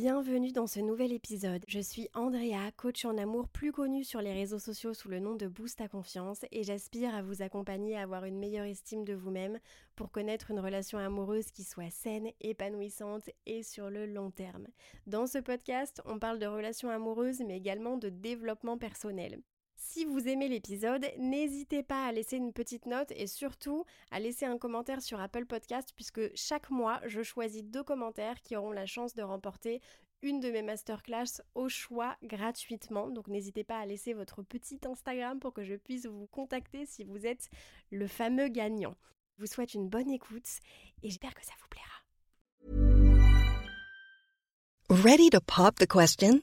bienvenue dans ce nouvel épisode. Je suis Andrea, coach en amour plus connue sur les réseaux sociaux sous le nom de Boost à confiance et j'aspire à vous accompagner à avoir une meilleure estime de vous-même pour connaître une relation amoureuse qui soit saine, épanouissante et sur le long terme. Dans ce podcast, on parle de relations amoureuses mais également de développement personnel. Si vous aimez l'épisode, n'hésitez pas à laisser une petite note et surtout à laisser un commentaire sur Apple Podcast puisque chaque mois, je choisis deux commentaires qui auront la chance de remporter une de mes masterclass au choix gratuitement. Donc n'hésitez pas à laisser votre petit Instagram pour que je puisse vous contacter si vous êtes le fameux gagnant. Je vous souhaite une bonne écoute et j'espère que ça vous plaira. Ready to pop the question?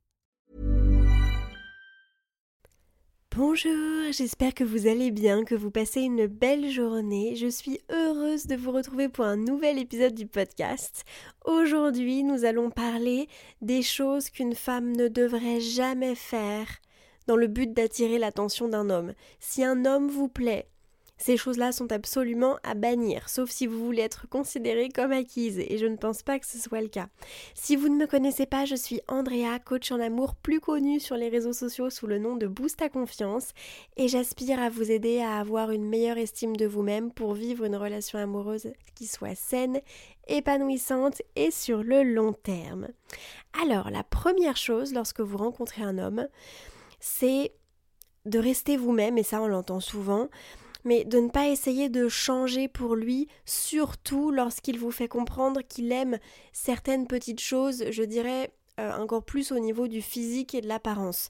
Bonjour, j'espère que vous allez bien, que vous passez une belle journée. Je suis heureuse de vous retrouver pour un nouvel épisode du podcast. Aujourd'hui, nous allons parler des choses qu'une femme ne devrait jamais faire dans le but d'attirer l'attention d'un homme. Si un homme vous plaît, ces choses-là sont absolument à bannir, sauf si vous voulez être considérée comme acquise, et je ne pense pas que ce soit le cas. Si vous ne me connaissez pas, je suis Andrea, coach en amour plus connue sur les réseaux sociaux sous le nom de Boost à confiance, et j'aspire à vous aider à avoir une meilleure estime de vous-même pour vivre une relation amoureuse qui soit saine, épanouissante et sur le long terme. Alors, la première chose lorsque vous rencontrez un homme, c'est de rester vous-même, et ça on l'entend souvent, mais de ne pas essayer de changer pour lui, surtout lorsqu'il vous fait comprendre qu'il aime certaines petites choses, je dirais euh, encore plus au niveau du physique et de l'apparence.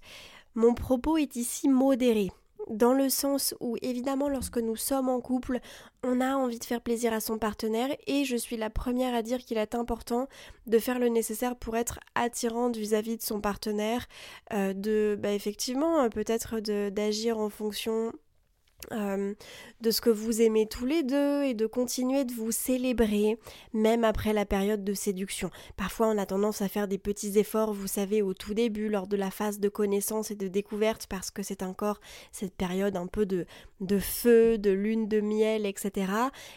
Mon propos est ici modéré dans le sens où évidemment lorsque nous sommes en couple, on a envie de faire plaisir à son partenaire et je suis la première à dire qu'il est important de faire le nécessaire pour être attirante vis-à-vis de son partenaire, euh, de bah, effectivement peut-être d'agir en fonction euh, de ce que vous aimez tous les deux et de continuer de vous célébrer même après la période de séduction. Parfois on a tendance à faire des petits efforts, vous savez, au tout début, lors de la phase de connaissance et de découverte, parce que c'est encore cette période un peu de, de feu, de lune de miel, etc.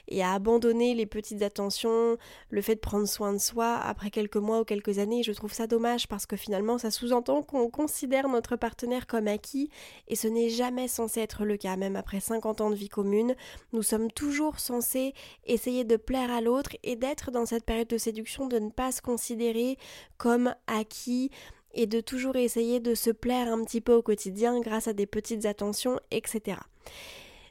Et à abandonner les petites attentions, le fait de prendre soin de soi après quelques mois ou quelques années, je trouve ça dommage parce que finalement ça sous-entend qu'on considère notre partenaire comme acquis et ce n'est jamais censé être le cas, même après 50 ans de vie commune, nous sommes toujours censés essayer de plaire à l'autre et d'être dans cette période de séduction, de ne pas se considérer comme acquis et de toujours essayer de se plaire un petit peu au quotidien grâce à des petites attentions, etc.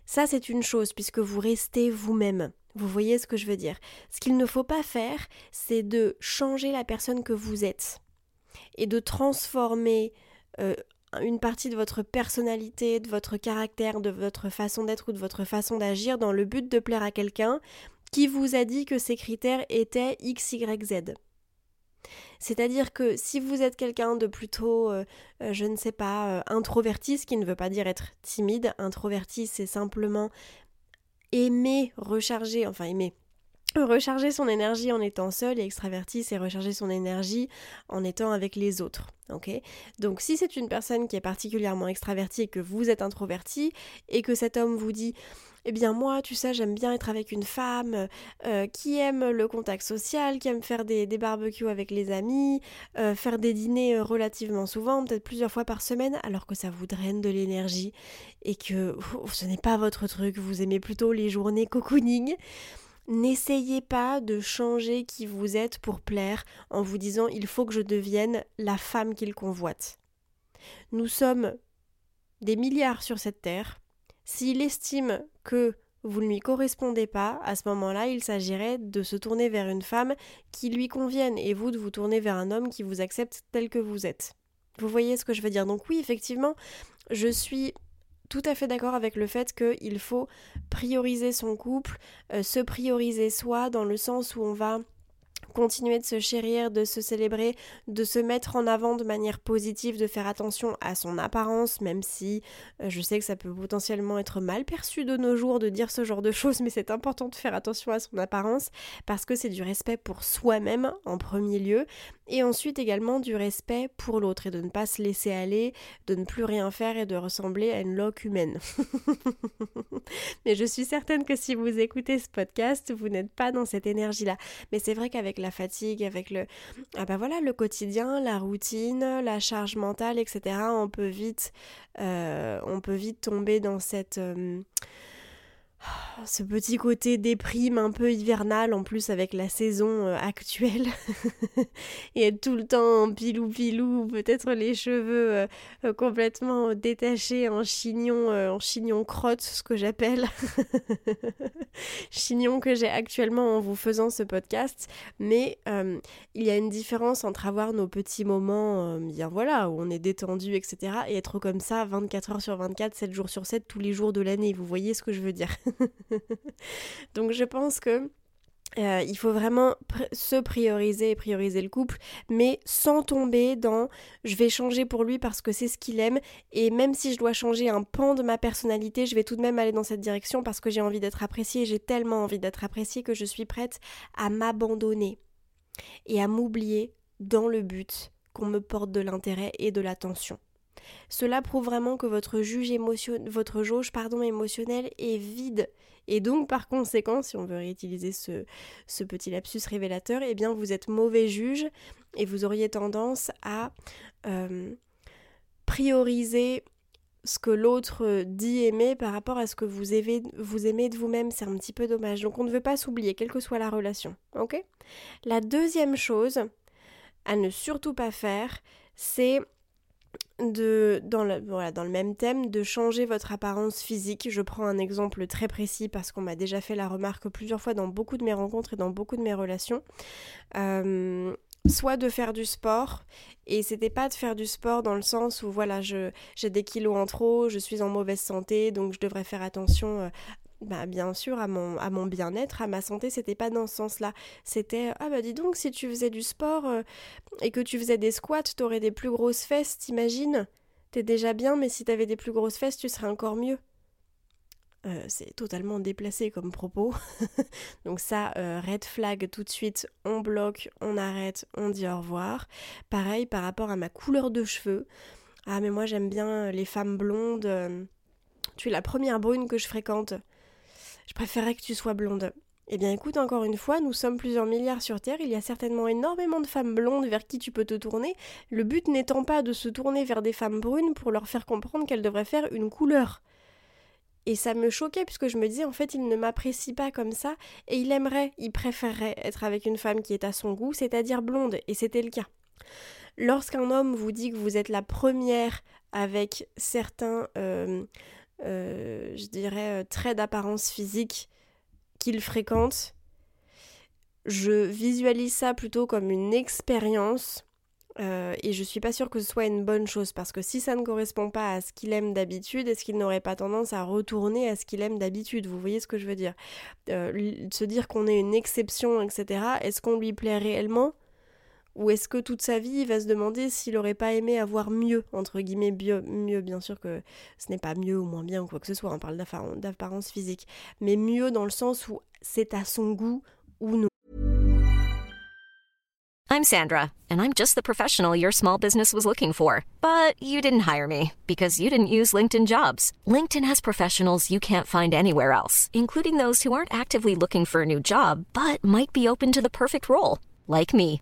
Ça, c'est une chose puisque vous restez vous-même. Vous voyez ce que je veux dire. Ce qu'il ne faut pas faire, c'est de changer la personne que vous êtes et de transformer euh, une partie de votre personnalité, de votre caractère, de votre façon d'être ou de votre façon d'agir dans le but de plaire à quelqu'un qui vous a dit que ces critères étaient X, Y, Z. C'est-à-dire que si vous êtes quelqu'un de plutôt, euh, euh, je ne sais pas, euh, introverti, ce qui ne veut pas dire être timide, introverti c'est simplement aimer recharger, enfin aimer, recharger son énergie en étant seul et extraverti, c'est recharger son énergie en étant avec les autres. Donc si c'est une personne qui est particulièrement extravertie et que vous êtes introverti et que cet homme vous dit eh bien moi, tu sais, j'aime bien être avec une femme euh, qui aime le contact social, qui aime faire des, barbecues avec les amis, euh, faire des dîners euh, relativement souvent, peut-être plusieurs fois par semaine, alors que ça vous draine de l'énergie et que ce n'est pas votre truc, vous aimez plutôt les journées cocooning. N'essayez pas de changer qui vous êtes pour plaire en vous disant il faut que je devienne la femme qu'il convoite. Nous sommes des milliards sur cette terre. S'il estime que vous ne lui correspondez pas, à ce moment-là, il s'agirait de se tourner vers une femme qui lui convienne et vous de vous tourner vers un homme qui vous accepte tel que vous êtes. Vous voyez ce que je veux dire? Donc oui, effectivement, je suis tout à fait d'accord avec le fait qu'il faut prioriser son couple, euh, se prioriser soi, dans le sens où on va continuer de se chérir, de se célébrer, de se mettre en avant de manière positive, de faire attention à son apparence, même si euh, je sais que ça peut potentiellement être mal perçu de nos jours de dire ce genre de choses, mais c'est important de faire attention à son apparence parce que c'est du respect pour soi-même en premier lieu, et ensuite également du respect pour l'autre et de ne pas se laisser aller, de ne plus rien faire et de ressembler à une loque humaine. mais je suis certaine que si vous écoutez ce podcast, vous n'êtes pas dans cette énergie-là. Mais c'est vrai qu'avec la fatigue, avec le, ah bah voilà, le quotidien, la routine, la charge mentale, etc., on peut vite, euh, on peut vite tomber dans cette euh, ce petit côté déprime un peu hivernal en plus avec la saison euh, actuelle. Et être tout le temps en pilou pilou peut-être les cheveux euh, euh, complètement détachés en chignon en chignon crotte ce que j'appelle. Chignon que j'ai actuellement en vous faisant ce podcast. Mais il y a une différence entre avoir nos petits moments bien voilà où on est détendu etc et être comme ça 24 heures sur 24 7 jours sur 7 tous les jours de l'année. Vous voyez ce que je veux dire? Donc je pense que euh, il faut vraiment se prioriser et prioriser le couple, mais sans tomber dans je vais changer pour lui parce que c'est ce qu'il aime, et même si je dois changer un pan de ma personnalité, je vais tout de même aller dans cette direction parce que j'ai envie d'être appréciée, j'ai tellement envie d'être appréciée que je suis prête à m'abandonner et à m'oublier dans le but qu'on me porte de l'intérêt et de l'attention. Cela prouve vraiment que votre, juge émotion... votre jauge pardon, émotionnelle est vide. Et donc, par conséquent, si on veut réutiliser ce, ce petit lapsus révélateur, eh bien, vous êtes mauvais juge et vous auriez tendance à euh, prioriser ce que l'autre dit aimer par rapport à ce que vous aimez, vous aimez de vous-même, c'est un petit peu dommage. Donc on ne veut pas s'oublier, quelle que soit la relation. La deuxième chose à ne surtout pas faire, c'est de, dans, le, voilà, dans le même thème, de changer votre apparence physique. Je prends un exemple très précis parce qu'on m'a déjà fait la remarque plusieurs fois dans beaucoup de mes rencontres et dans beaucoup de mes relations. Euh, soit de faire du sport, et c'était pas de faire du sport dans le sens où voilà, j'ai des kilos en trop, je suis en mauvaise santé, donc je devrais faire attention euh, bah, bien sûr à mon, bien-être, à ma santé, c'était pas dans ce sens-là. C'était ah bah dis donc si tu faisais du sport euh, et que tu faisais des squats, t'aurais des plus grosses fesses, t'imagines? T'es déjà bien, mais si t'avais des plus grosses fesses, tu serais encore mieux. Euh, c'est totalement déplacé comme propos. Donc ça, euh, red flag tout de suite, on bloque, on arrête, on dit au revoir. Pareil par rapport à ma couleur de cheveux. Ah mais moi j'aime bien les femmes blondes. Tu es la première brune que je fréquente. Je préférerais que tu sois blonde. Eh bien écoute, encore une fois, nous sommes plusieurs milliards sur Terre, il y a certainement énormément de femmes blondes vers qui tu peux te tourner, le but n'étant pas de se tourner vers des femmes brunes pour leur faire comprendre qu'elles devraient faire une couleur. Et ça me choquait puisque je me disais en fait il ne m'apprécie pas comme ça et il aimerait, il préférerait être avec une femme qui est à son goût, c'est-à-dire blonde, et c'était le cas. Lorsqu'un homme vous dit que vous êtes la première avec certains euh, je dirais, euh, traits d'apparence physique qu'il fréquente. Je visualise ça plutôt comme une expérience euh, et je suis pas sûre que ce soit une bonne chose parce que si ça ne correspond pas à ce qu'il aime d'habitude, est-ce qu'il n'aurait pas tendance à retourner à ce qu'il aime d'habitude? Vous voyez ce que je veux dire? Se dire qu'on est une exception, etc. Est-ce qu'on lui plaît réellement? Ou est-ce que toute sa vie, il va se demander s'il aurait pas aimé avoir mieux, entre guillemets, mieux, bien sûr que ce n'est pas mieux ou moins bien ou quoi que ce soit, on parle d'apparence physique, mais mieux dans le sens où c'est à son goût ou non. I'm Sandra, and I'm just the professional your small business was looking for. But you didn't hire me because you didn't use LinkedIn jobs. LinkedIn has professionals you can't find anywhere else, including those who aren't actively looking for a new job but might be open to the perfect role, like me.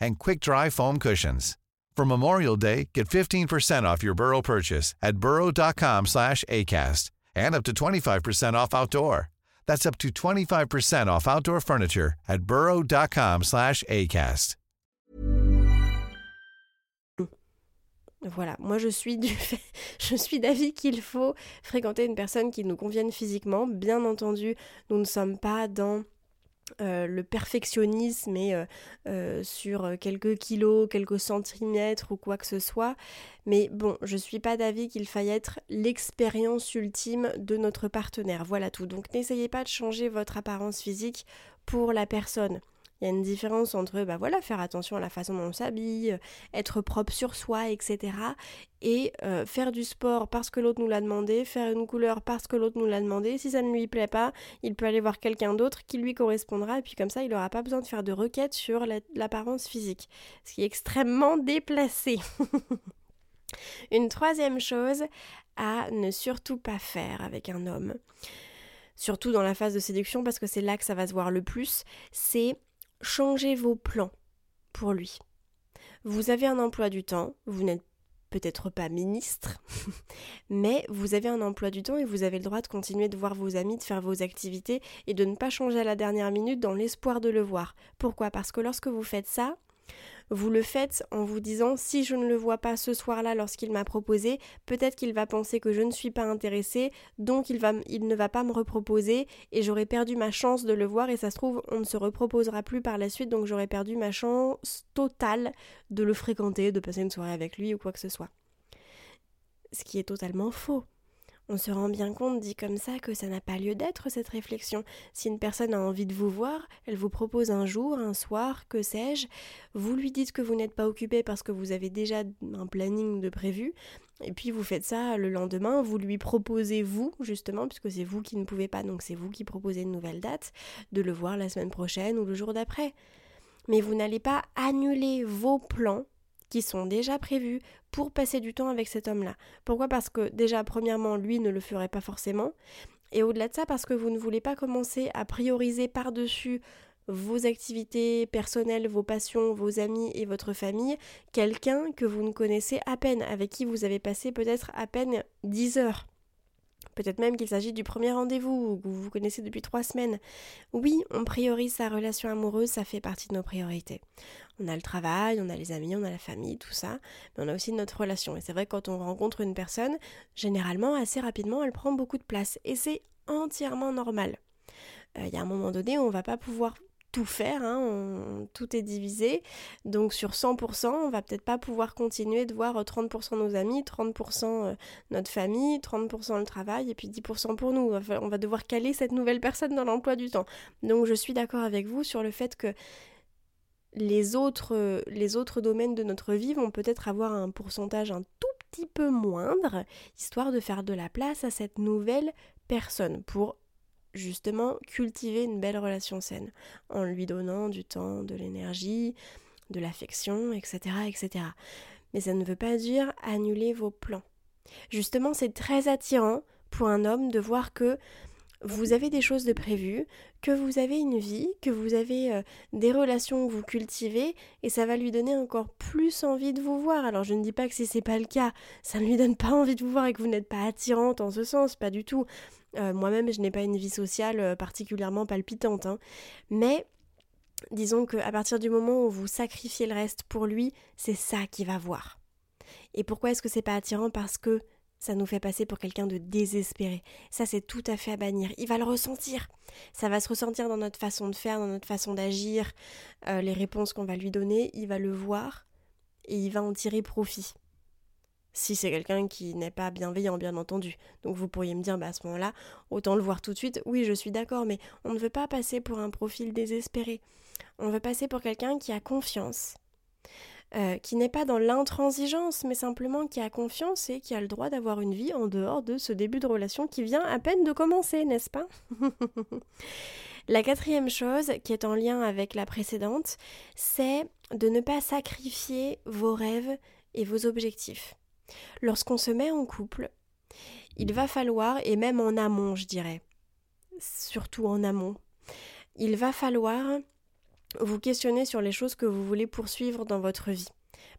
and quick-dry foam cushions. For Memorial Day, get 15% off your Burrow purchase at burrow.com slash ACAST and up to 25% off outdoor. That's up to 25% off outdoor furniture at burrow.com slash ACAST. Voilà, moi je suis du fait, je suis d'avis qu'il faut fréquenter une personne qui nous convienne physiquement. Bien entendu, nous ne sommes pas dans euh, le perfectionnisme et euh, euh, sur quelques kilos, quelques centimètres ou quoi que ce soit. Mais bon, je suis pas d'avis qu'il faille être l'expérience ultime de notre partenaire. Voilà tout. Donc n'essayez pas de changer votre apparence physique pour la personne. Il y a une différence entre bah voilà, faire attention à la façon dont on s'habille, euh, être propre sur soi, etc. Et euh, faire du sport parce que l'autre nous l'a demandé, faire une couleur parce que l'autre nous l'a demandé. Si ça ne lui plaît pas, il peut aller voir quelqu'un d'autre qui lui correspondra et puis comme ça, il n'aura pas besoin de faire de requêtes sur l'apparence physique. Ce qui est extrêmement déplacé. une troisième chose à ne surtout pas faire avec un homme surtout dans la phase de séduction parce que c'est là que ça va se voir le plus, c'est changez vos plans pour lui. Vous avez un emploi du temps, vous n'êtes peut-être pas ministre, mais vous avez un emploi du temps et vous avez le droit de continuer de voir vos amis, de faire vos activités et de ne pas changer à la dernière minute dans l'espoir de le voir. Pourquoi? Parce que lorsque vous faites ça, vous le faites en vous disant si je ne le vois pas ce soir-là lorsqu'il m'a proposé, peut-être qu'il va penser que je ne suis pas intéressée, donc il, ne va pas me reproposer et j'aurai perdu ma chance de le voir et ça se trouve on ne se reproposera plus par la suite donc j'aurai perdu ma chance totale de le fréquenter, de passer une soirée avec lui ou quoi que ce soit. Ce qui est totalement faux. On se rend bien compte, dit comme ça, que ça n'a pas lieu d'être, cette réflexion. Si une personne a envie de vous voir, elle vous propose un jour, un soir, que sais-je, vous lui dites que vous n'êtes pas occupé parce que vous avez déjà un planning de prévu, et puis vous faites ça le lendemain, vous lui proposez, vous, justement, puisque c'est vous qui ne pouvez pas, donc c'est vous qui proposez une nouvelle date, de le voir la semaine prochaine ou le jour d'après. Mais vous n'allez pas annuler vos plans qui sont déjà prévus pour passer du temps avec cet homme-là. Pourquoi? Parce que déjà, premièrement, lui ne le ferait pas forcément. Et au-delà de ça, parce que vous ne voulez pas commencer à prioriser par-dessus vos activités personnelles, vos passions, vos amis et votre famille, quelqu'un que vous ne connaissez à peine, avec qui vous avez passé peut-être à peine 10 heures. Peut-être même qu'il s'agit du premier rendez-vous que vous connaissez depuis trois semaines. Oui, on priorise sa relation amoureuse, ça fait partie de nos priorités. On a le travail, on a les amis, on a la famille, tout ça, mais on a aussi notre relation. Et c'est vrai que quand on rencontre une personne, généralement, assez rapidement, elle prend beaucoup de place. Et c'est entièrement normal. Euh, il y a un moment donné où on va pas pouvoir tout faire, hein, tout est divisé. Donc sur 100%, on va peut-être pas pouvoir continuer de voir 30% nos amis, 30% euh, notre famille, 30% le travail et puis 10% pour nous. on va devoir caler cette nouvelle personne dans l'emploi du temps. Donc je suis d'accord avec vous sur le fait que les autres, les autres domaines de notre vie vont peut-être avoir un pourcentage un tout petit peu moindre, histoire de faire de la place à cette nouvelle personne pour justement cultiver une belle relation saine, en lui donnant du temps, de l'énergie, de l'affection, etc., etc. Mais ça ne veut pas dire annuler vos plans. Justement, c'est très attirant pour un homme de voir que vous avez des choses de prévues, que vous avez une vie, que vous avez euh, des relations que vous cultivez, et ça va lui donner encore plus envie de vous voir. Alors je ne dis pas que si c'est pas le cas, ça ne lui donne pas envie de vous voir et que vous n'êtes pas attirante en ce sens, pas du tout. Euh, moi-même, je n'ai pas une vie sociale euh, particulièrement palpitante. Hein. Mais disons qu'à partir du moment où vous sacrifiez le reste pour lui, c'est ça qu'il va voir. Et pourquoi est-ce que c'est pas attirant? Parce que ça nous fait passer pour quelqu'un de désespéré. Ça, c'est tout à fait à bannir. Il va le ressentir. Ça va se ressentir dans notre façon de faire, dans notre façon d'agir, euh, les réponses qu'on va lui donner. Il va le voir et il va en tirer profit. Si c'est quelqu'un qui n'est pas bienveillant, bien entendu. Donc vous pourriez me dire, bah à ce moment-là, autant le voir tout de suite. Oui, je suis d'accord, mais on ne veut pas passer pour un profil désespéré. On veut passer pour quelqu'un qui a confiance, euh, qui n'est pas dans l'intransigeance, mais simplement qui a confiance et qui a le droit d'avoir une vie en dehors de ce début de relation qui vient à peine de commencer, n'est-ce pas? La quatrième chose qui est en lien avec la précédente, c'est de ne pas sacrifier vos rêves et vos objectifs. Lorsqu'on se met en couple, il va falloir, et même en amont je dirais, surtout en amont, il va falloir vous questionnez sur les choses que vous voulez poursuivre dans votre vie.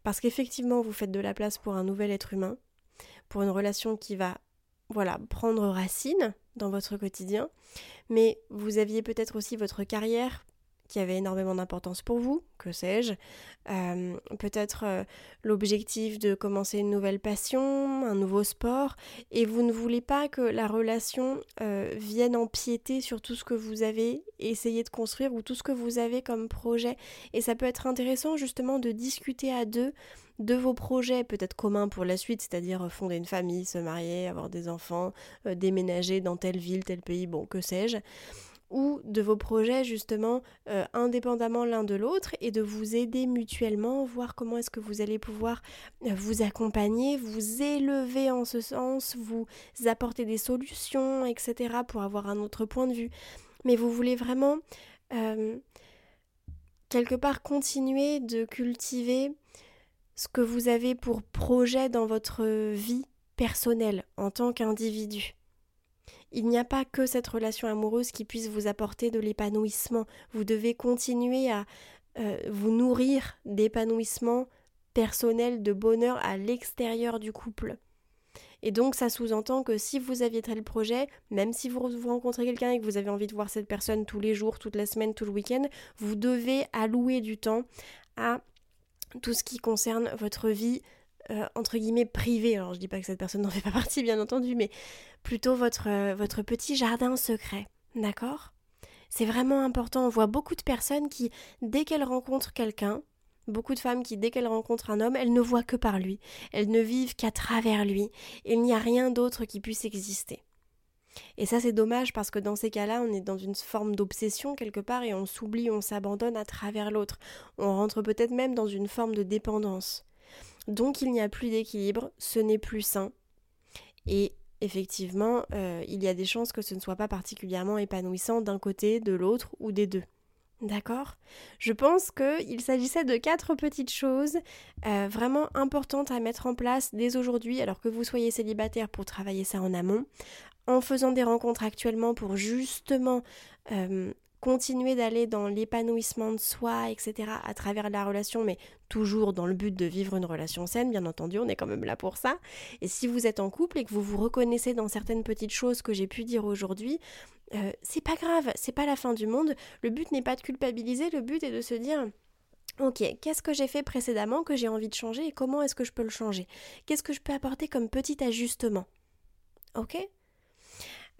Parce qu'effectivement, vous faites de la place pour un nouvel être humain, pour une relation qui va voilà, prendre racine dans votre quotidien, mais vous aviez peut-être aussi votre carrière qui avait énormément d'importance pour vous, que sais-je, euh, peut-être euh, l'objectif de commencer une nouvelle passion, un nouveau sport, et vous ne voulez pas que la relation euh, vienne empiéter sur tout ce que vous avez essayé de construire ou tout ce que vous avez comme projet. Et ça peut être intéressant justement de discuter à deux de vos projets peut-être communs pour la suite, c'est-à-dire fonder une famille, se marier, avoir des enfants, déménager dans telle ville, tel pays, bon, que sais-je ou de vos projets justement euh, indépendamment l'un de l'autre et de vous aider mutuellement, voir comment est-ce que vous allez pouvoir euh, vous accompagner, vous élever en ce sens, vous apporter des solutions, etc. pour avoir un autre point de vue. Mais vous voulez vraiment euh, quelque part continuer de cultiver ce que vous avez pour projet dans votre vie personnelle en tant qu'individu. Il n'y a pas que cette relation amoureuse qui puisse vous apporter de l'épanouissement. Vous devez continuer à euh, vous nourrir d'épanouissement personnel, de bonheur à l'extérieur du couple. Et donc ça sous-entend que si vous aviez tel projet, même si vous, vous rencontrez quelqu'un et que vous avez envie de voir cette personne tous les jours, toute la semaine, tout le week-end, vous devez allouer du temps à tout ce qui concerne votre vie euh, entre guillemets privé. Alors je dis pas que cette personne n'en fait pas partie bien entendu, mais plutôt votre, euh, votre petit jardin secret. D'accord? C'est vraiment important. On voit beaucoup de personnes qui, dès qu'elles rencontrent quelqu'un, beaucoup de femmes qui, dès qu'elles rencontrent un homme, elles ne voient que par lui. Elles ne vivent qu'à travers lui. Il n'y a rien d'autre qui puisse exister. Et ça c'est dommage parce que dans ces cas-là, on est dans une forme d'obsession quelque part et on s'oublie, on s'abandonne à travers l'autre. On rentre peut-être même dans une forme de dépendance. Donc il n'y a plus d'équilibre, ce n'est plus sain. Et effectivement, euh, il y a des chances que ce ne soit pas particulièrement épanouissant d'un côté, de l'autre ou des deux. D'accord? Je pense qu'il s'agissait de quatre petites choses euh, vraiment importantes à mettre en place dès aujourd'hui, alors que vous soyez célibataire pour travailler ça en amont, en faisant des rencontres actuellement pour justement euh, continuer d'aller dans l'épanouissement de soi, etc., à travers la relation, mais toujours dans le but de vivre une relation saine, bien entendu, on est quand même là pour ça. Et si vous êtes en couple et que vous vous reconnaissez dans certaines petites choses que j'ai pu dire aujourd'hui, euh, c'est pas grave, c'est pas la fin du monde. Le but n'est pas de culpabiliser, le but est de se dire. Ok, qu'est-ce que j'ai fait précédemment que j'ai envie de changer et comment est-ce que je peux le changer? Qu'est-ce que je peux apporter comme petit ajustement? Ok?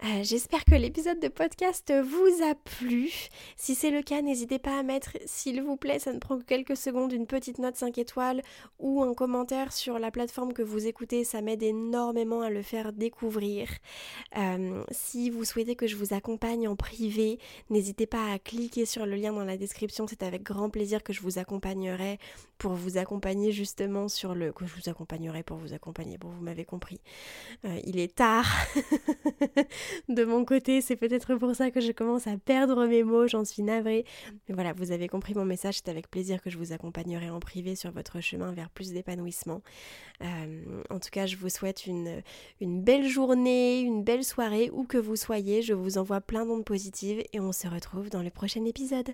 Euh, j'espère que l'épisode de podcast vous a plu. Si c'est le cas, n'hésitez pas à mettre, s'il vous plaît, ça ne prend que quelques secondes, une petite note 5 étoiles ou un commentaire sur la plateforme que vous écoutez. Ça m'aide énormément à le faire découvrir. Euh, si vous souhaitez que je vous accompagne en privé, n'hésitez pas à cliquer sur le lien dans la description. C'est avec grand plaisir que je vous accompagnerai pour vous accompagner justement sur le... que je vous accompagnerai pour vous accompagner. Bon, vous m'avez compris. Euh, il est tard. de mon côté. C'est peut-être pour ça que je commence à perdre mes mots, j'en suis navrée. Mais voilà, vous avez compris mon message, c'est avec plaisir que je vous accompagnerai en privé sur votre chemin vers plus d'épanouissement. Euh, en tout cas, je vous souhaite une, une belle journée, une belle soirée, où que vous soyez. Je vous envoie plein d'ondes positives et on se retrouve dans le prochain épisode.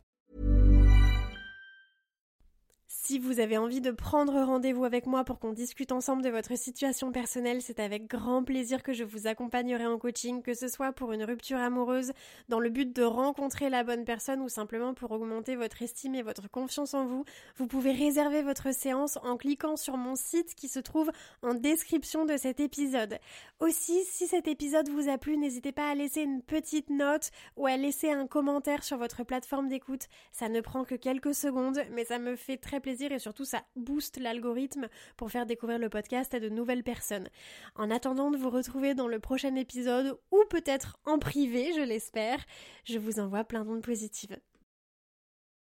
Si vous avez envie de prendre rendez-vous avec moi pour qu'on discute ensemble de votre situation personnelle, c'est avec grand plaisir que je vous accompagnerai en coaching, que ce soit pour une rupture amoureuse, dans le but de rencontrer la bonne personne ou simplement pour augmenter votre estime et votre confiance en vous. Vous pouvez réserver votre séance en cliquant sur mon site qui se trouve en description de cet épisode. Aussi, si cet épisode vous a plu, n'hésitez pas à laisser une petite note ou à laisser un commentaire sur votre plateforme d'écoute. Ça ne prend que quelques secondes, mais ça me fait très et surtout ça booste l'algorithme pour faire découvrir le podcast à de nouvelles personnes. En attendant de vous retrouver dans le prochain épisode ou peut-être en privé, je l'espère, je vous envoie plein d'ondes positives.